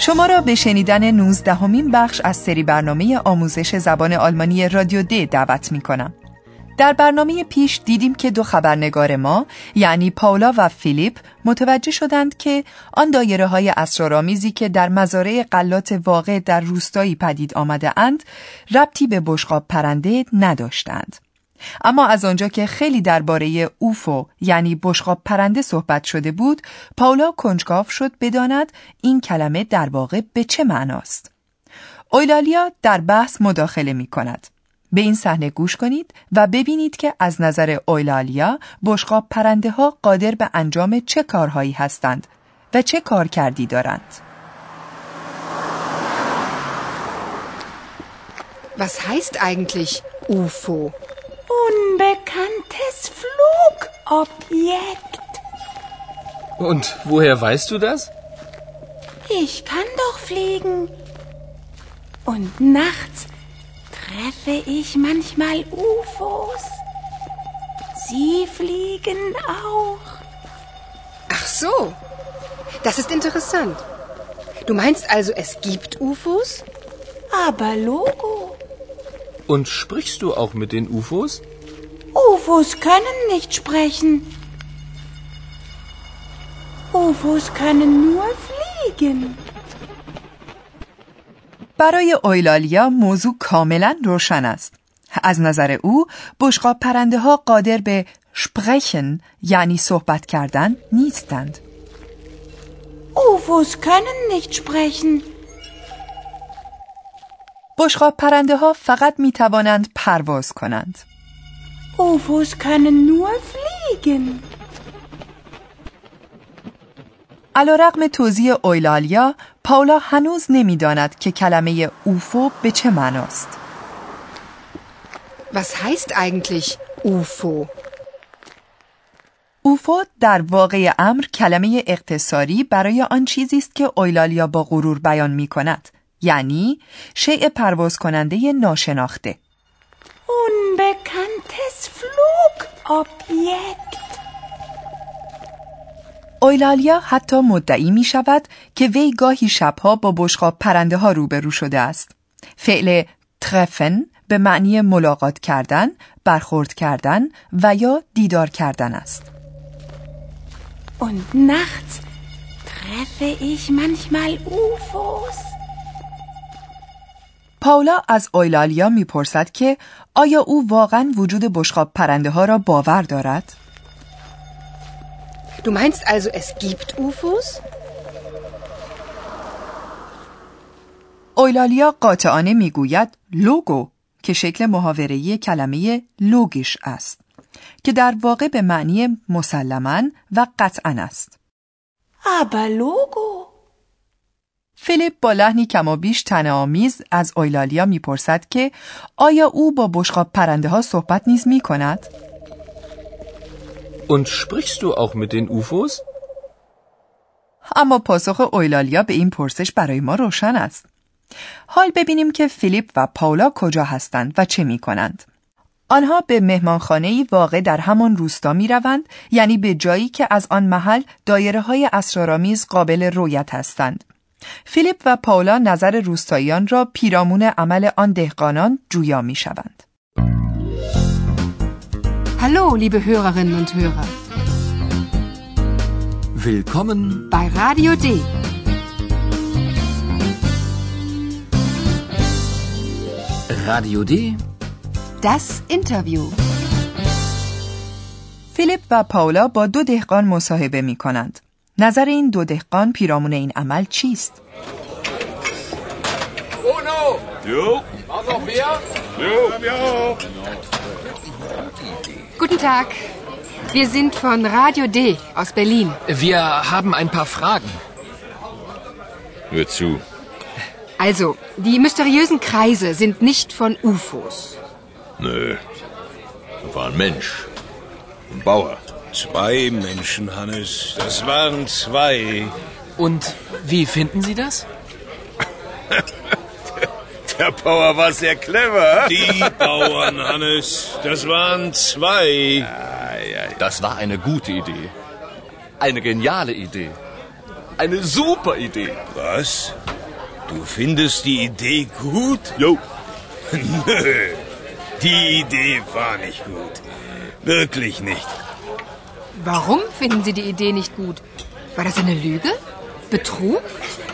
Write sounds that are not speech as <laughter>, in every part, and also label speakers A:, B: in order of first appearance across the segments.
A: شما را به شنیدن 19 همین بخش از سری برنامه آموزش زبان آلمانی رادیو د دعوت می کنم. در برنامه پیش دیدیم که دو خبرنگار ما یعنی پاولا و فیلیپ متوجه شدند که آن دایره های اسرارآمیزی که در مزارع قلات واقع در روستایی پدید آمده اند ربطی به بشقاب پرنده نداشتند. اما از آنجا که خیلی درباره اوفو یعنی بشقاب پرنده صحبت شده بود پاولا کنجکاو شد بداند این کلمه در واقع به چه معناست. اویلالیا در بحث مداخله می کند. به این صحنه گوش کنید و ببینید که از نظر اویلالیا بشقاب پرنده ها قادر به انجام چه کارهایی هستند و چه کار کردی دارند.
B: Was heißt eigentlich UFO?
C: Unbekanntes Flugobjekt.
D: Und woher weißt du das?
C: Ich kann doch fliegen. Und nachts treffe ich manchmal UFOs. Sie fliegen auch.
B: Ach so. Das ist interessant. Du meinst also, es gibt UFOs?
C: Aber Logo.
D: Und sprichst du auch mit den UFOs?
C: UFOs können nicht sprechen. UFOs können nur fliegen.
A: برای اویلالیا موضوع کاملا روشن است. از نظر او بشقاب پرنده ها قادر به sprechen یعنی صحبت کردن نیستند.
C: UFOs können nicht sprechen.
A: بشقاب پرنده ها فقط می توانند پرواز کنند.
C: UFOs können nur fliegen.
A: علا رقم توضیح اویلالیا پاولا هنوز نمی‌داند که کلمه اوفو به چه معناست.
B: Was heißt eigentlich UFO?
A: اوفو در واقع امر کلمه اقتصاری برای آن چیزی است که اویلالیا با غرور بیان می کند. یعنی شیء پرواز کننده ناشناخته.
C: Unbekanntes Flugobjekt.
A: اویلالیا حتی مدعی می شود که وی گاهی شبها با بشقاب پرنده ها روبرو شده است. فعل ترفن به معنی ملاقات کردن، برخورد کردن و یا دیدار کردن است.
C: Und nachts treffe ich manchmal UFOs.
A: پاولا از اویلالیا می‌پرسد که آیا او واقعا وجود بشقاب پرنده ها را باور دارد؟
B: Du meinst also, es gibt UFOs?
A: اویلالیا قاطعانه می‌گوید لوگو که شکل محاوره‌ای کلمه لوگیش است که در واقع به معنی مسلما و قطعا است.
C: Aber Logo.
A: فیلیپ با لحنی کما بیش آمیز از اویلالیا می‌پرسد که آیا او با بشقاب پرنده ها صحبت نیز می کند؟
D: Und sprichst du auch mit den UFOs?
A: اما پاسخ اویلالیا به این پرسش برای ما روشن است. حال ببینیم که فیلیپ و پاولا کجا هستند و چه می کنند. آنها به مهمانخانه واقع در همان روستا می روند یعنی به جایی که از آن محل دایره های اسرارآمیز قابل رویت هستند. فیلیپ و پاولا نظر روستاییان را پیرامون عمل آن دهقانان جویا می شوند.
B: Hallo, liebe Hörerinnen und Hörer.
E: Willkommen
B: Bei Radio D.
E: Radio D.
B: Das Interview.
A: فیلیپ و پاولا با دو دهقان مصاحبه می کنند. نظر این دو دهقان پیرامون این عمل چیست؟
F: Bruno!
G: Jo,
F: Brauchst noch Bier?
G: jo,
B: Guten Tag. Wir sind von Radio D aus Berlin.
D: Wir haben ein paar Fragen.
G: Hör zu.
B: Also, die mysteriösen Kreise sind nicht von UFOs.
F: Nö. Das war ein Mensch. Ein Bauer.
G: Zwei Menschen, Hannes. Das waren zwei.
D: Und wie finden Sie das? <laughs>
F: Der Bauer war sehr clever.
G: Die Bauern, Hannes. Das waren zwei.
E: Das war eine gute Idee. Eine geniale Idee. Eine super Idee.
G: Was? Du findest die Idee gut? Jo. <laughs> Nö. Die Idee war nicht gut. Wirklich nicht.
B: Warum finden Sie die Idee nicht gut? War das eine Lüge? Betrug?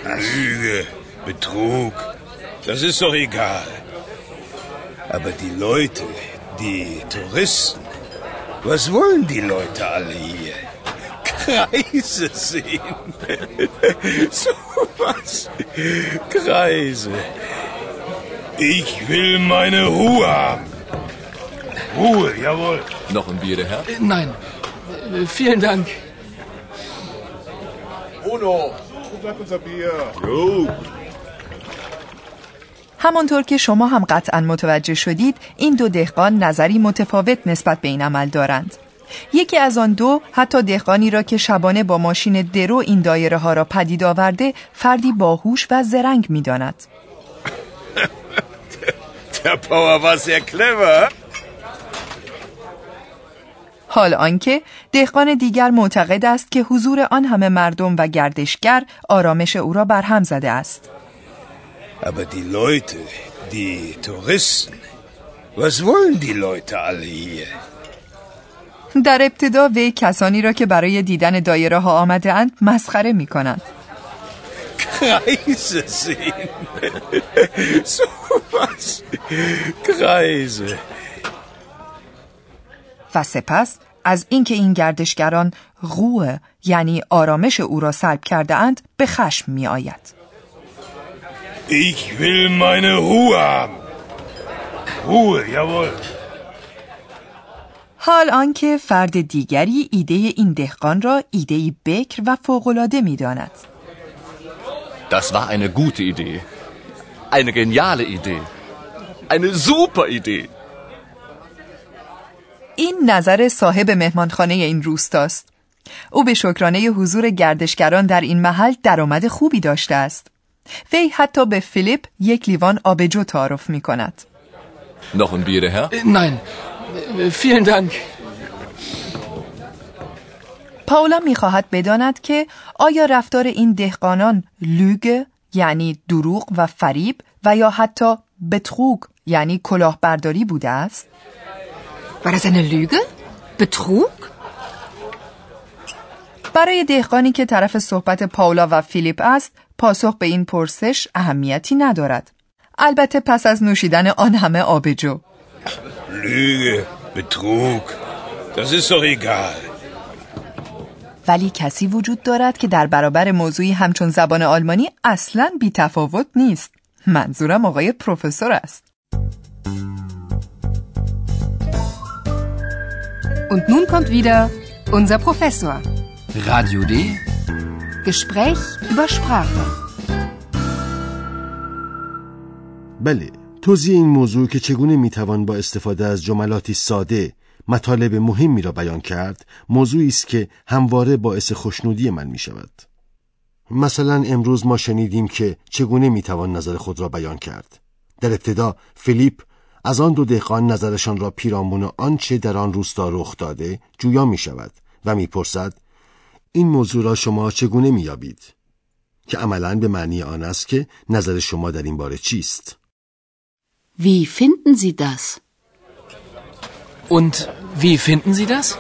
G: Lüge, Betrug. Das ist doch egal. Aber die Leute, die Touristen, was wollen die Leute alle hier? Kreise sehen. <laughs> so was. Kreise. Ich will meine Ruhe haben. Ruhe, jawohl.
E: Noch ein Bier, der Herr?
D: Äh, Nein. Vielen Dank.
G: Jo.
A: همانطور که شما هم قطعا متوجه شدید این دو دهقان نظری متفاوت نسبت به این عمل دارند یکی از آن دو حتی دهقانی را که شبانه با ماشین درو این دایره ها را پدید آورده فردی باهوش و زرنگ می داند.
F: Der Bauer <laughs> war sehr clever.
A: حال آنکه دهقان دیگر معتقد است که حضور آن همه مردم و گردشگر آرامش او را برهم زده است.
G: Aber die Leute, die Touristen, was wollen die Leute alle hier?
A: در ابتدا وی کسانی را که برای دیدن دایره ها آمده اند مسخره می کند.
G: Kreise sehen. <laughs> so was. Kreise.
A: و سپس از اینکه این گردشگران روح یعنی آرامش او را سلب کرده اند به خشم می آید.
G: Ich will meine Ruhe haben. Ruhe, jawohl.
A: حال آنکه فرد دیگری ایده این دهقان را ایده بکر و فوقالعاده می داند.
E: Das war eine gute Idee. Eine geniale Idee. Eine super Idee.
A: این نظر صاحب مهمانخانه این روستاست. او به شکرانه حضور گردشگران در این محل درآمد خوبی داشته است. وی حتی به فیلیپ یک لیوان آبجو تعارف می کند.
E: Noch ein Bier, Herr?
D: Nein. Vielen Dank.
A: پاولا می‌خواهد بداند که آیا رفتار این دهقانان لوگ یعنی دروغ و فریب و یا حتی بتروگ یعنی کلاهبرداری بوده است؟
B: War das eine Lüge? Betrug?
A: برای دهقانی که طرف صحبت پاولا و فیلیپ است پاسخ به این پرسش اهمیتی ندارد البته پس از نوشیدن آن همه آبجو
G: Lüge, Betrug. Das ist doch egal.
A: ولی کسی وجود دارد که در برابر موضوعی همچون زبان آلمانی اصلا بی تفاوت نیست منظورم آقای پروفسور است
B: Und nun kommt wieder unser Professor.
E: Radio D.
B: Gespräch über Sprache.
H: بله توضیح این موضوع که چگونه می‌توان با استفاده از جملاتی ساده مطالب مهمی را بیان کرد موضوعی است که همواره باعث خوشنودی من می شود. مثلا امروز ما شنیدیم که چگونه می‌توان نظر خود را بیان کرد. در ابتدا فیلیپ از آن دو دهقان نظرشان را پیرامون آنچه در آن روستا رخ داده جویا می شود و می‌پرسد این موضوع را شما چگونه مییابید؟ که عملا به معنی آن است که نظر شما در این باره چیست؟
I: Wie finden Sie das?
D: Und wie finden Sie das?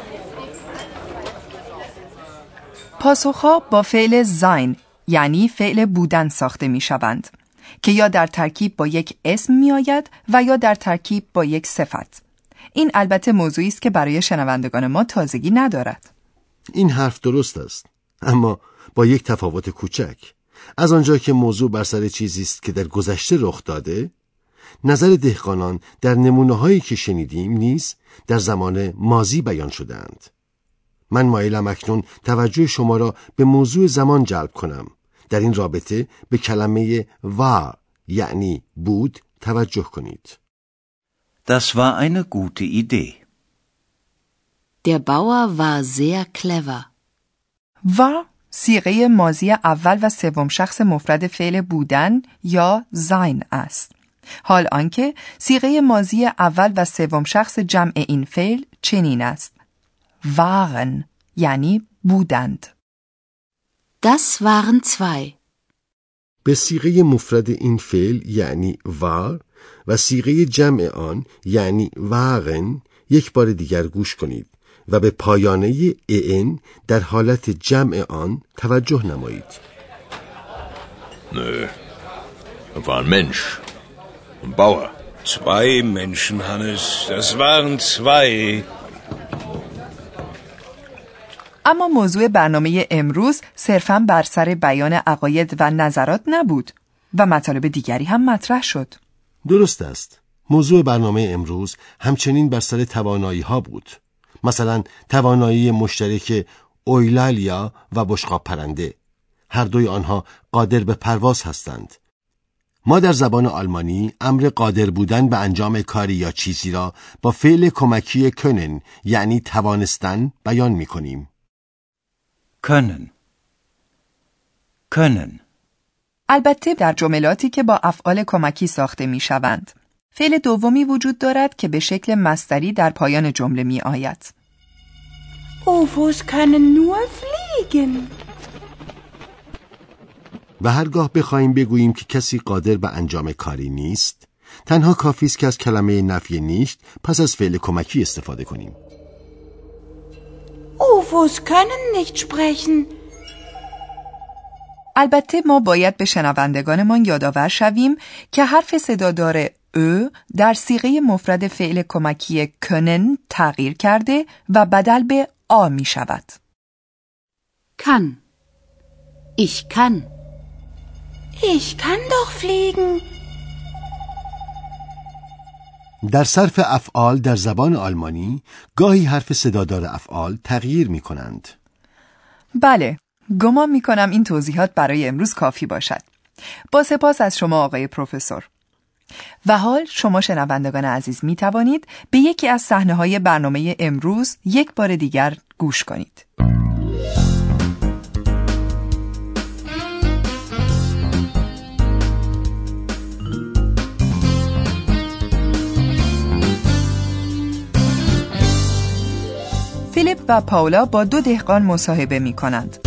A: پاسخها با فعل زاین یعنی فعل بودن ساخته می شوند که یا در ترکیب با یک اسم می آید و یا در ترکیب با یک صفت. این البته موضوعی است که برای شنوندگان ما تازگی ندارد.
H: این حرف درست است اما با یک تفاوت کوچک از آنجا که موضوع بر سر چیزی است که در گذشته رخ داده نظر دهقانان در نمونه هایی که شنیدیم نیز در زمان مازی بیان شدهاند من مایلم اکنون توجه شما را به موضوع زمان جلب کنم در این رابطه به کلمه و یعنی بود توجه کنید.
J: Das war eine gute Idee.
I: Der Bauer war sehr clever.
A: war سیغه مازی اول و سوم شخص مفرد فعل بودن یا زین است. حال آنکه سیغه مازی اول و سوم شخص جمع این فعل چنین است. waren یعنی بودند.
I: Das waren zwei.
H: به سیغه مفرد این فعل یعنی وار و سیغه جمع آن یعنی واغن یک بار دیگر گوش کنید و به پایانه ان در حالت جمع آن توجه نمایید.
F: Nö. War ein Mensch. Ein Bauer.
G: Zwei Menschen, Hannes. Das waren zwei.
A: اما موضوع برنامه امروز صرفا بر سر بیان عقاید و نظرات نبود و مطالب دیگری هم مطرح شد.
H: درست است. موضوع برنامه امروز همچنین بر سر توانایی ها بود. مثلا توانایی مشترک اویلالیا و بشقاب پرنده. هر دوی آنها قادر به پرواز هستند. ما در زبان آلمانی امر قادر بودن به انجام کاری یا چیزی را با فعل کمکی کنن یعنی توانستن بیان می کنیم.
J: Können. Können.
A: البته در جملاتی که با افعال کمکی ساخته می شوند. فعل دومی وجود دارد که به شکل مستری در پایان جمله می آید.
C: UFOs können nur fliegen.
H: و هرگاه بخواهیم بگوییم که کسی قادر به انجام کاری نیست تنها کافی است که از کلمه نفی نیست پس از فعل کمکی استفاده کنیم
C: UFOs können nicht sprechen.
A: البته ما باید به شنوندگانمان یادآور شویم که حرف صدادار او در سیغه مفرد فعل کمکی کنن تغییر کرده و بدل به آ می شود.
I: Kann. Ich kann.
C: Ich kann doch fliegen.
H: در صرف افعال در زبان آلمانی گاهی حرف صدادار افعال تغییر می کنند
A: بله، گمان می کنم این توضیحات برای امروز کافی باشد. با سپاس از شما آقای پروفسور. و حال شما شنوندگان عزیز می توانید به یکی از صحنه های برنامه امروز یک بار دیگر گوش کنید. فیلیپ و پاولا با دو دهقان مصاحبه می کنند.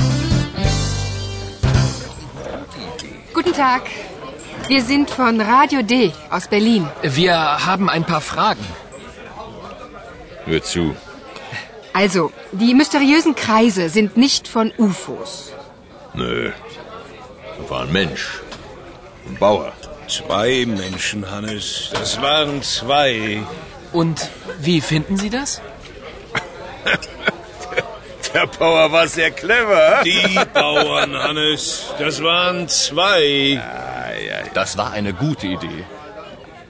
B: Guten Tag. Wir sind von Radio D aus Berlin.
D: Wir haben ein paar Fragen.
F: Hör zu.
B: Also, die mysteriösen Kreise sind nicht von UFOs.
F: Nö. Da war ein Mensch. Ein Bauer.
G: Zwei Menschen, Hannes. Das waren zwei.
D: Und wie finden Sie das? <laughs>
G: Der Bauer war sehr clever. Die Bauern, Hannes. Das waren zwei.
E: Das war eine gute Idee.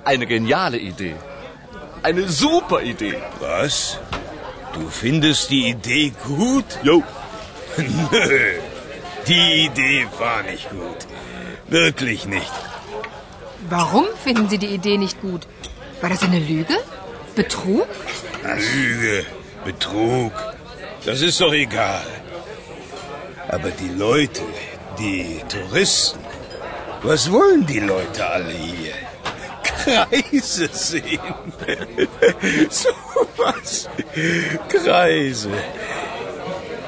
E: Eine geniale Idee. Eine super Idee.
G: Was? Du findest die Idee gut? Jo. <laughs> Nö. Die Idee war nicht gut. Wirklich nicht.
B: Warum finden Sie die Idee nicht gut? War das eine Lüge? Betrug?
G: Lüge, Betrug. Das ist doch egal. Aber die Leute, die Touristen, was wollen die Leute alle hier? Kreise sehen. <laughs> so was. Kreise.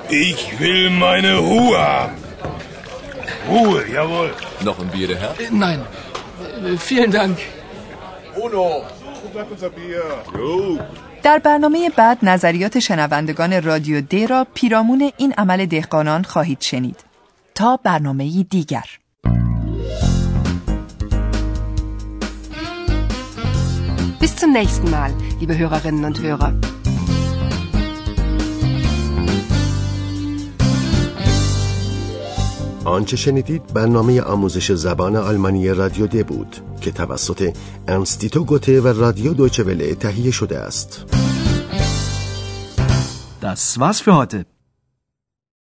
G: Ich will meine Ruhe haben. Ruhe, jawohl.
E: Noch ein Bier, der Herr?
D: Äh, Nein. Äh, Vielen Dank.
G: Jo.
A: در برنامه بعد نظریات شنوندگان رادیو دی را پیرامون این عمل دهقانان خواهید شنید. تا برنامه دیگر.
B: Bis zum nächsten Mal, liebe Hörerinnen und Hörer.
H: آنچه شنیدید برنامه آموزش زبان آلمانی رادیو د بود که توسط انستیتو گوته و رادیو دویچه وله تهیه شده است
K: Das war's für heute.